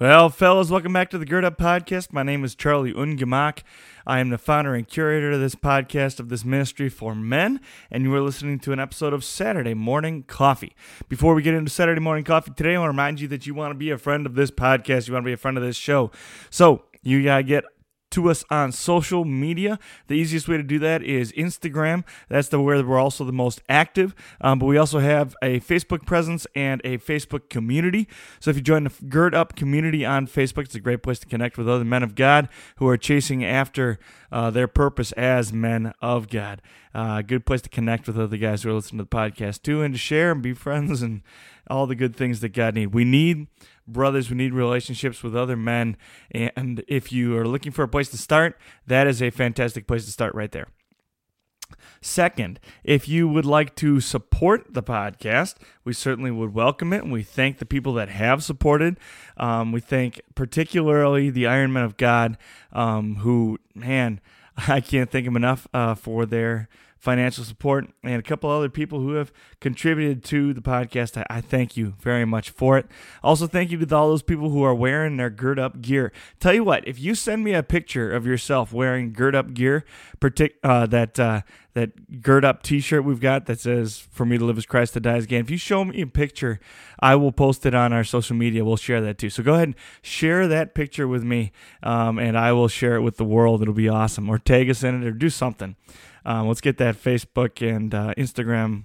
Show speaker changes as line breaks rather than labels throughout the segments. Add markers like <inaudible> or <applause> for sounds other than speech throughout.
Well, fellas, welcome back to the Gird Up Podcast. My name is Charlie Ungemak. I am the founder and curator of this podcast, of this ministry for men, and you are listening to an episode of Saturday Morning Coffee. Before we get into Saturday Morning Coffee today, I want to remind you that you want to be a friend of this podcast, you want to be a friend of this show. So, you got to get to us on social media. The easiest way to do that is Instagram. That's the where we're also the most active. Um, but we also have a Facebook presence and a Facebook community. So if you join the Gird Up community on Facebook, it's a great place to connect with other men of God who are chasing after uh, their purpose as men of God. Uh, good place to connect with other guys who are listening to the podcast too, and to share and be friends and all the good things that God need. We need brothers. We need relationships with other men. And if you are looking for a place to start, that is a fantastic place to start right there. Second, if you would like to support the podcast, we certainly would welcome it. And we thank the people that have supported. Um, we thank particularly the Iron Men of God, um, who, man, <laughs> I can't thank them enough uh, for their financial support, and a couple other people who have contributed to the podcast. I, I, thank you very much for it. Also, thank you to all those people who are wearing their Gird Up gear. Tell you what, if you send me a picture of yourself wearing Gird Up gear, partic- uh, that uh, that Gird Up T-shirt we've got that says "For me to live as Christ, to die as gain." If you show me a picture, I will post it on our social media. We'll share that too. So go ahead and share that picture with me, um, and I will share it with the world. It'll be awesome. Or tag us in it, or do something. Um, let's get that Facebook and uh, Instagram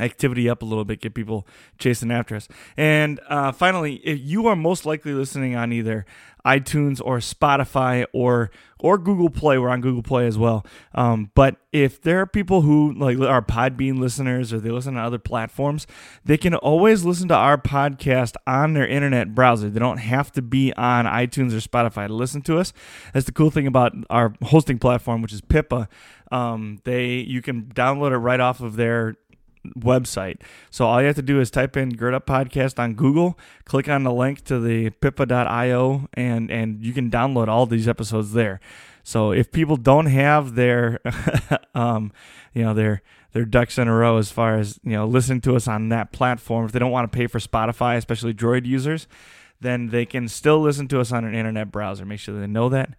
activity up a little bit, get people chasing after us. And uh, finally, if you are most likely listening on either iTunes or Spotify or or Google Play, we're on Google Play as well. Um, but if there are people who like are Podbean listeners or they listen to other platforms, they can always listen to our podcast on their internet browser. They don't have to be on iTunes or Spotify to listen to us. That's the cool thing about our hosting platform, which is Pippa. Um, they you can download it right off of their website. So all you have to do is type in Gird Up Podcast on Google, click on the link to the pippa.io, and and you can download all these episodes there. So if people don't have their, <laughs> um, you know, their their ducks in a row as far as you know listening to us on that platform, if they don't want to pay for Spotify, especially Droid users, then they can still listen to us on an internet browser. Make sure they know that.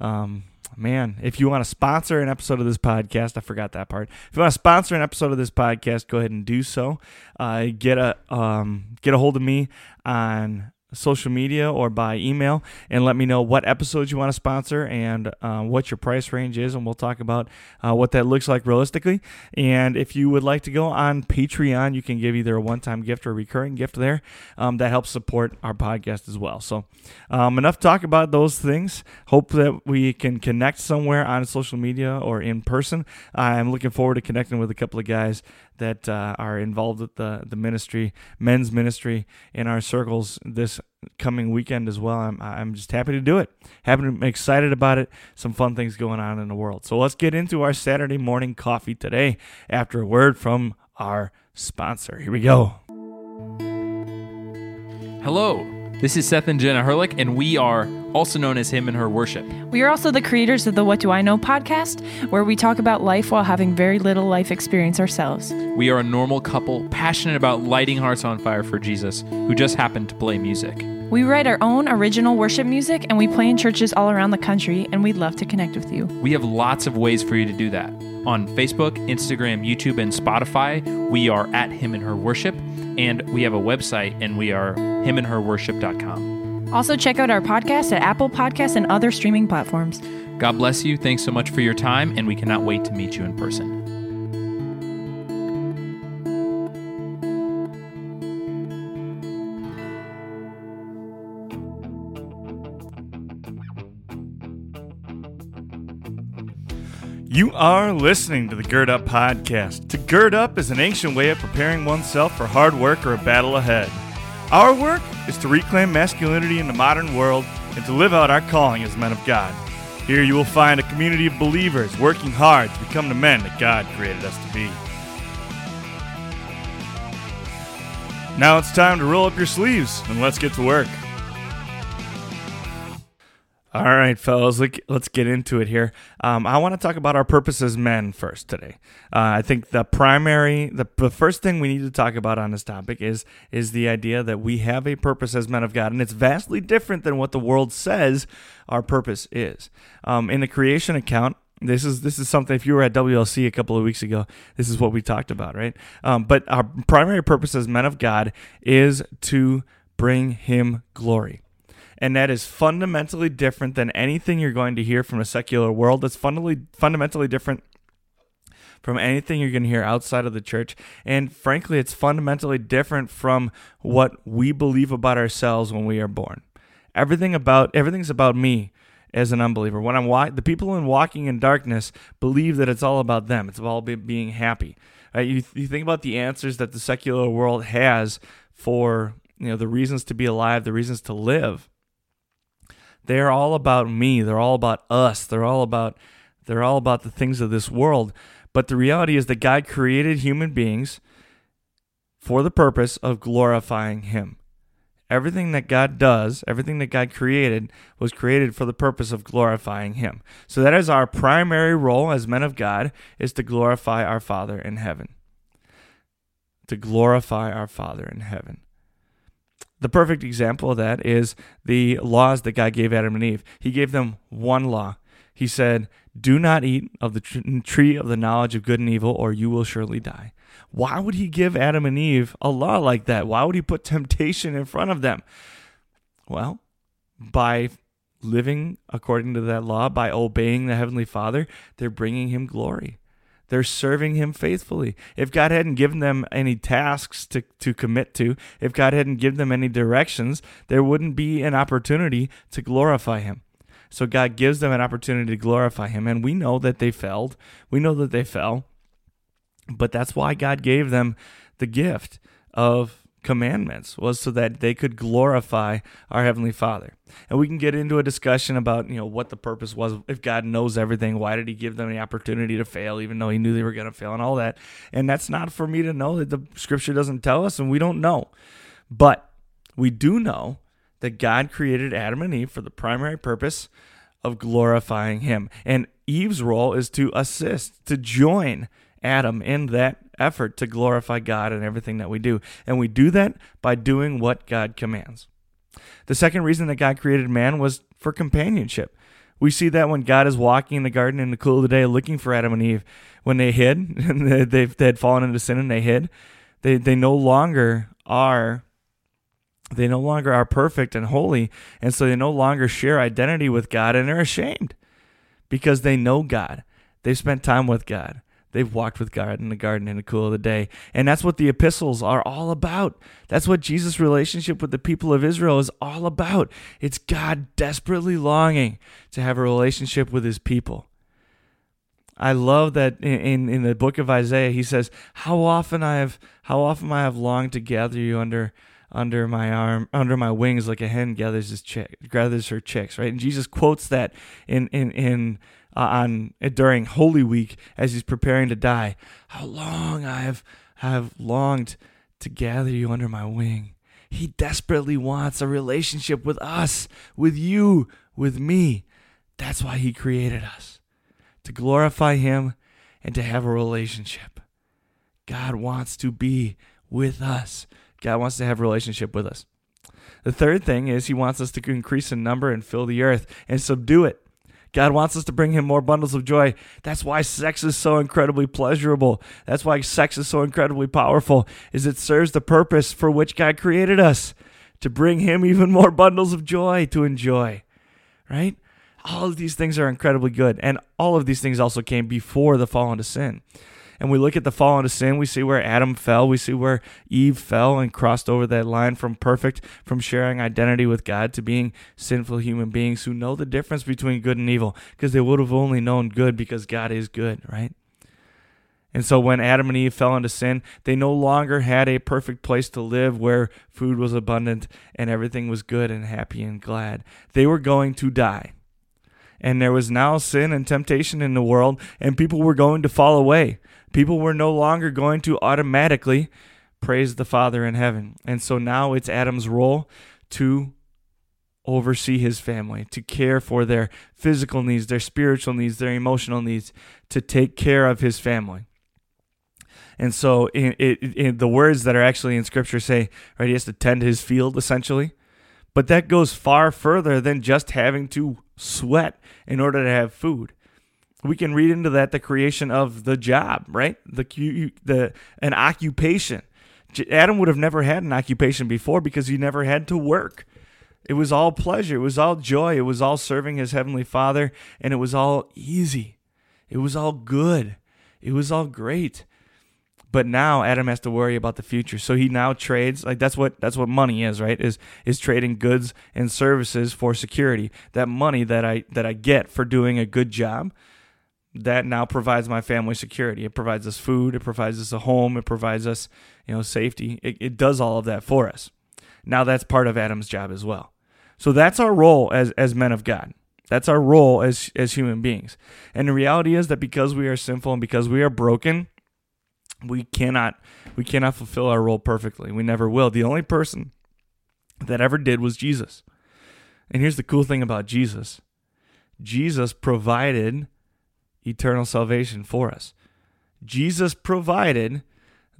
Um, man, if you want to sponsor an episode of this podcast, I forgot that part. If you want to sponsor an episode of this podcast, go ahead and do so. Uh, get a um, get a hold of me on social media or by email and let me know what episodes you want to sponsor and uh, what your price range is and we'll talk about uh, what that looks like realistically. And if you would like to go on patreon you can give either a one-time gift or a recurring gift there um, that helps support our podcast as well. So um, enough talk about those things. Hope that we can connect somewhere on social media or in person. I'm looking forward to connecting with a couple of guys that uh, are involved with the, the ministry, men's ministry in our circles this coming weekend as well. I'm, I'm just happy to do it. Happy to, excited about it. Some fun things going on in the world. So let's get into our Saturday morning coffee today after a word from our sponsor. Here we go.
Hello. This is Seth and Jenna Herlick, and we are also known as Him and Her Worship.
We are also the creators of the What Do I Know podcast, where we talk about life while having very little life experience ourselves.
We are a normal couple passionate about lighting hearts on fire for Jesus, who just happen to play music.
We write our own original worship music, and we play in churches all around the country, and we'd love to connect with you.
We have lots of ways for you to do that. On Facebook, Instagram, YouTube, and Spotify, we are at Him and Her Worship, and we have a website, and we are himandherworship.com.
Also, check out our podcast at Apple Podcasts and other streaming platforms.
God bless you. Thanks so much for your time, and we cannot wait to meet you in person.
You are listening to the Gird Up Podcast. To gird up is an ancient way of preparing oneself for hard work or a battle ahead. Our work is to reclaim masculinity in the modern world and to live out our calling as men of God. Here you will find a community of believers working hard to become the men that God created us to be. Now it's time to roll up your sleeves and let's get to work. All right, fellas, let's get into it here. Um, I want to talk about our purpose as men first today. Uh, I think the primary, the, the first thing we need to talk about on this topic is is the idea that we have a purpose as men of God, and it's vastly different than what the world says our purpose is. Um, in the creation account, this is this is something. If you were at WLC a couple of weeks ago, this is what we talked about, right? Um, but our primary purpose as men of God is to bring Him glory and that is fundamentally different than anything you're going to hear from a secular world. That's fundamentally fundamentally different from anything you're going to hear outside of the church. And frankly, it's fundamentally different from what we believe about ourselves when we are born. Everything about everything's about me as an unbeliever. When I'm wa- the people in walking in darkness believe that it's all about them. It's all about being happy. You, you think about the answers that the secular world has for you know the reasons to be alive, the reasons to live. They're all about me. They're all about us. They're all about they're all about the things of this world. But the reality is that God created human beings for the purpose of glorifying him. Everything that God does, everything that God created was created for the purpose of glorifying him. So that is our primary role as men of God is to glorify our Father in heaven. To glorify our Father in heaven. The perfect example of that is the laws that God gave Adam and Eve. He gave them one law. He said, Do not eat of the tree of the knowledge of good and evil, or you will surely die. Why would he give Adam and Eve a law like that? Why would he put temptation in front of them? Well, by living according to that law, by obeying the Heavenly Father, they're bringing him glory. They're serving him faithfully. If God hadn't given them any tasks to, to commit to, if God hadn't given them any directions, there wouldn't be an opportunity to glorify him. So God gives them an opportunity to glorify him. And we know that they failed. We know that they fell. But that's why God gave them the gift of commandments was so that they could glorify our heavenly father. And we can get into a discussion about you know what the purpose was. If god knows everything why did he give them the opportunity to fail even though he knew they were going to fail and all that? And that's not for me to know. That the scripture doesn't tell us and we don't know. But we do know that god created adam and eve for the primary purpose of glorifying him. And eve's role is to assist to join adam in that effort to glorify God in everything that we do. And we do that by doing what God commands. The second reason that God created man was for companionship. We see that when God is walking in the garden in the cool of the day looking for Adam and Eve, when they hid, <laughs> and they, they had fallen into sin and they hid, they, they no longer are they no longer are perfect and holy and so they no longer share identity with god and they're ashamed because they know god they've spent time with god They've walked with God in the garden in the cool of the day. And that's what the epistles are all about. That's what Jesus' relationship with the people of Israel is all about. It's God desperately longing to have a relationship with his people. I love that in, in, the book of Isaiah, he says, How often I have how often I have longed to gather you under under my arm under my wings like a hen gathers his chick gathers her chicks, right? And Jesus quotes that in in in uh, on uh, during Holy Week as he's preparing to die. How long I have have longed to gather you under my wing. He desperately wants a relationship with us, with you, with me. That's why he created us to glorify him and to have a relationship. God wants to be with us. God wants to have a relationship with us. The third thing is he wants us to increase in number and fill the earth and subdue it. God wants us to bring him more bundles of joy. That's why sex is so incredibly pleasurable. That's why sex is so incredibly powerful is it serves the purpose for which God created us to bring him even more bundles of joy to enjoy. Right? All of these things are incredibly good and all of these things also came before the fall into sin and we look at the fall into sin, we see where Adam fell, we see where Eve fell and crossed over that line from perfect, from sharing identity with God to being sinful human beings who know the difference between good and evil because they would have only known good because God is good, right? And so when Adam and Eve fell into sin, they no longer had a perfect place to live where food was abundant and everything was good and happy and glad. They were going to die. And there was now sin and temptation in the world, and people were going to fall away people were no longer going to automatically praise the Father in heaven. And so now it's Adam's role to oversee his family, to care for their physical needs, their spiritual needs, their emotional needs, to take care of his family. And so, in, in, in the words that are actually in Scripture say, right, he has to tend his field essentially. But that goes far further than just having to sweat in order to have food. We can read into that the creation of the job, right? The the an occupation. Adam would have never had an occupation before because he never had to work. It was all pleasure. It was all joy. It was all serving his heavenly Father, and it was all easy. It was all good. It was all great. But now Adam has to worry about the future. So he now trades like that's what that's what money is, right? Is is trading goods and services for security. That money that I that I get for doing a good job, that now provides my family security. It provides us food, it provides us a home, it provides us, you know, safety. It, it does all of that for us. Now that's part of Adam's job as well. So that's our role as as men of God. That's our role as as human beings. And the reality is that because we are sinful and because we are broken, we cannot we cannot fulfill our role perfectly. We never will. The only person that ever did was Jesus. And here's the cool thing about Jesus. Jesus provided eternal salvation for us. Jesus provided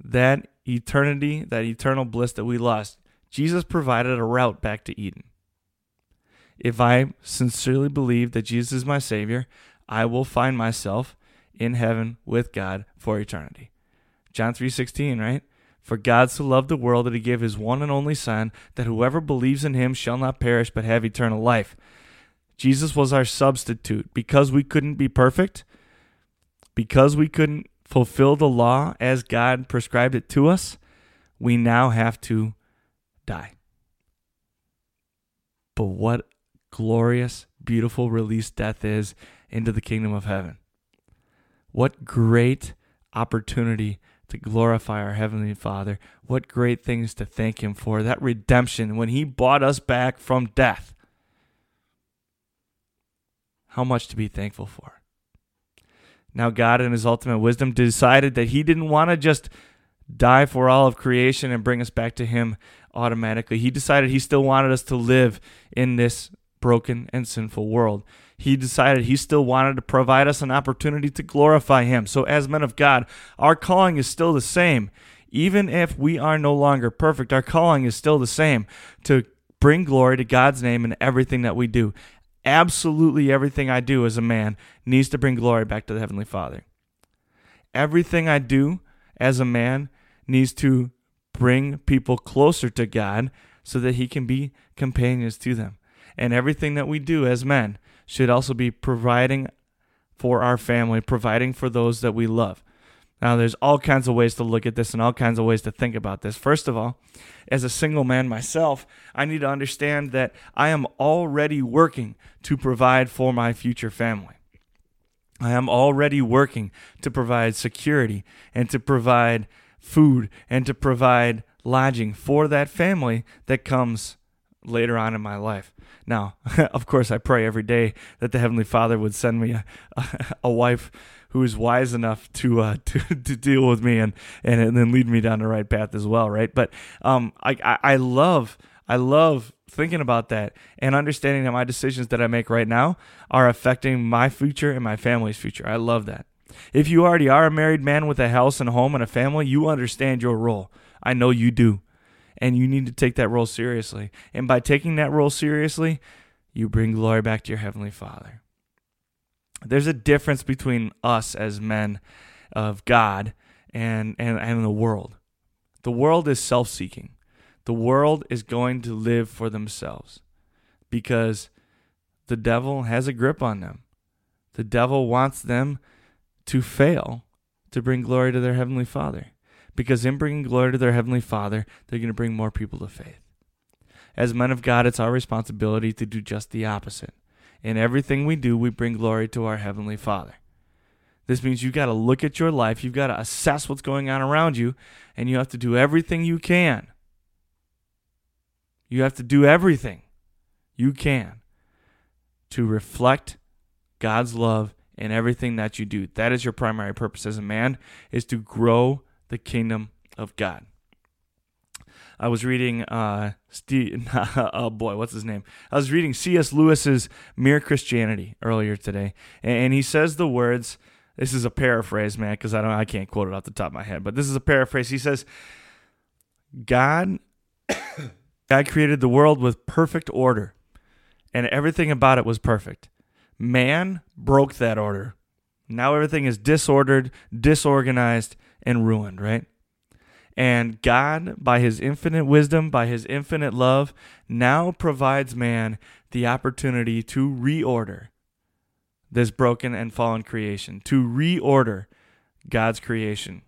that eternity, that eternal bliss that we lost. Jesus provided a route back to Eden. If I sincerely believe that Jesus is my Savior, I will find myself in heaven with God for eternity. John 3:16, right? For God so loved the world that he gave his one and only son that whoever believes in him shall not perish but have eternal life. Jesus was our substitute because we couldn't be perfect, because we couldn't fulfill the law as God prescribed it to us, we now have to die. But what glorious, beautiful release death is into the kingdom of heaven. What great opportunity to glorify our Heavenly Father. What great things to thank Him for. That redemption when He bought us back from death. How much to be thankful for. Now, God, in His ultimate wisdom, decided that He didn't want to just die for all of creation and bring us back to Him automatically. He decided He still wanted us to live in this broken and sinful world he decided he still wanted to provide us an opportunity to glorify him. So, as men of God, our calling is still the same. Even if we are no longer perfect, our calling is still the same to bring glory to God's name in everything that we do. Absolutely everything I do as a man needs to bring glory back to the Heavenly Father. Everything I do as a man needs to bring people closer to God so that He can be companions to them. And everything that we do as men should also be providing for our family, providing for those that we love. Now, there's all kinds of ways to look at this and all kinds of ways to think about this. First of all, as a single man myself, I need to understand that I am already working to provide for my future family. I am already working to provide security and to provide food and to provide lodging for that family that comes later on in my life. Now, <laughs> of course, I pray every day that the Heavenly Father would send me a, <laughs> a, wife who is wise enough to, uh, <laughs> to to deal with me and, and then lead me down the right path as well, right? But um, I, I, I love I love thinking about that and understanding that my decisions that I make right now are affecting my future and my family's future. I love that. If you already are a married man with a house and home and a family, you understand your role. I know you do and you need to take that role seriously. And by taking that role seriously, you bring glory back to your Heavenly Father. There's a difference between us as men of God and, and, and the world. The world is self seeking, the world is going to live for themselves because the devil has a grip on them. The devil wants them to fail to bring glory to their Heavenly Father because in bringing glory to their Heavenly Father, they're going to bring more people to faith. As men of God, it's our responsibility to do just the opposite. In everything we do, we bring glory to our Heavenly Father. This means you've got to look at your life, you've got to assess what's going on around you, and you have to do everything you can. You have to do everything you can to reflect God's love in everything that you do. That is your primary purpose as a man is to grow the kingdom of God. I was reading uh Steve <laughs> oh boy, what's his name? I was reading C.S. Lewis's Mere Christianity earlier today, and he says the words. This is a paraphrase, man, because I don't, I can't quote it off the top of my head, but this is a paraphrase. He says, "God, <coughs> God created the world with perfect order, and everything about it was perfect. Man broke that order. Now everything is disordered, disorganized, and ruined, right? And God, by his infinite wisdom, by his infinite love, now provides man the opportunity to reorder this broken and fallen creation, to reorder God's creation.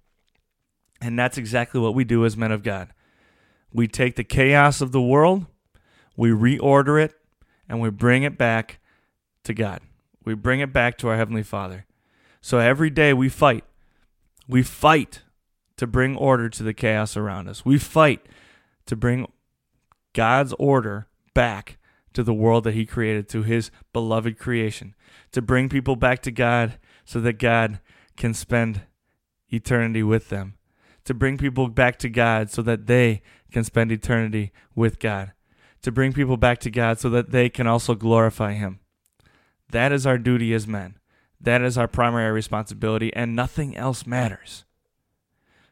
And that's exactly what we do as men of God. We take the chaos of the world, we reorder it, and we bring it back to God. We bring it back to our Heavenly Father. So every day we fight. We fight to bring order to the chaos around us. We fight to bring God's order back to the world that He created, to His beloved creation, to bring people back to God so that God can spend eternity with them, to bring people back to God so that they can spend eternity with God, to bring people back to God so that they can also glorify Him. That is our duty as men. That is our primary responsibility, and nothing else matters.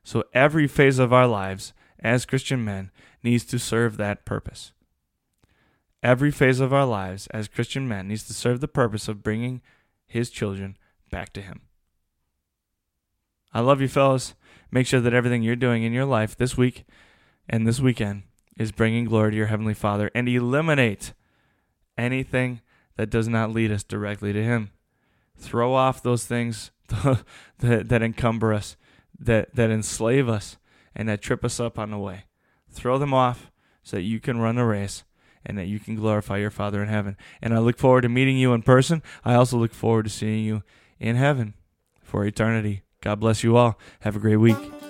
So every phase of our lives as Christian men needs to serve that purpose. Every phase of our lives as Christian men needs to serve the purpose of bringing his children back to him. I love you, fellas. Make sure that everything you're doing in your life this week and this weekend is bringing glory to your Heavenly Father and eliminate anything that does not lead us directly to Him. Throw off those things <laughs> that, that encumber us, that, that enslave us, and that trip us up on the way. Throw them off so that you can run the race and that you can glorify your Father in heaven. And I look forward to meeting you in person. I also look forward to seeing you in heaven for eternity. God bless you all. Have a great week.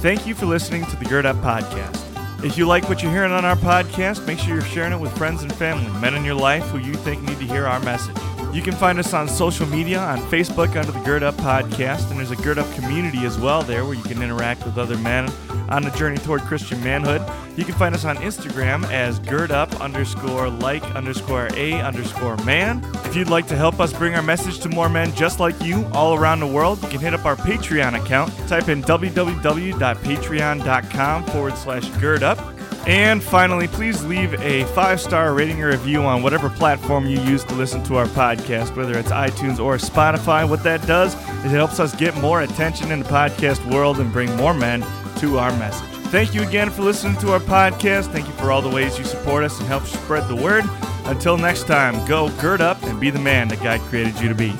Thank you for listening to the Gird Up Podcast. If you like what you're hearing on our podcast, make sure you're sharing it with friends and family, men in your life who you think need to hear our message. You can find us on social media on Facebook under the Gird Up Podcast, and there's a Gird Up community as well there where you can interact with other men on the journey toward Christian manhood. You can find us on Instagram as Gird Up underscore like underscore a underscore man. If you'd like to help us bring our message to more men just like you all around the world, you can hit up our Patreon account. Type in www.patreon.com forward slash girdup. And finally, please leave a five star rating or review on whatever platform you use to listen to our podcast, whether it's iTunes or Spotify. What that does is it helps us get more attention in the podcast world and bring more men to our message. Thank you again for listening to our podcast. Thank you for all the ways you support us and help spread the word. Until next time, go gird up and be the man that God created you to be.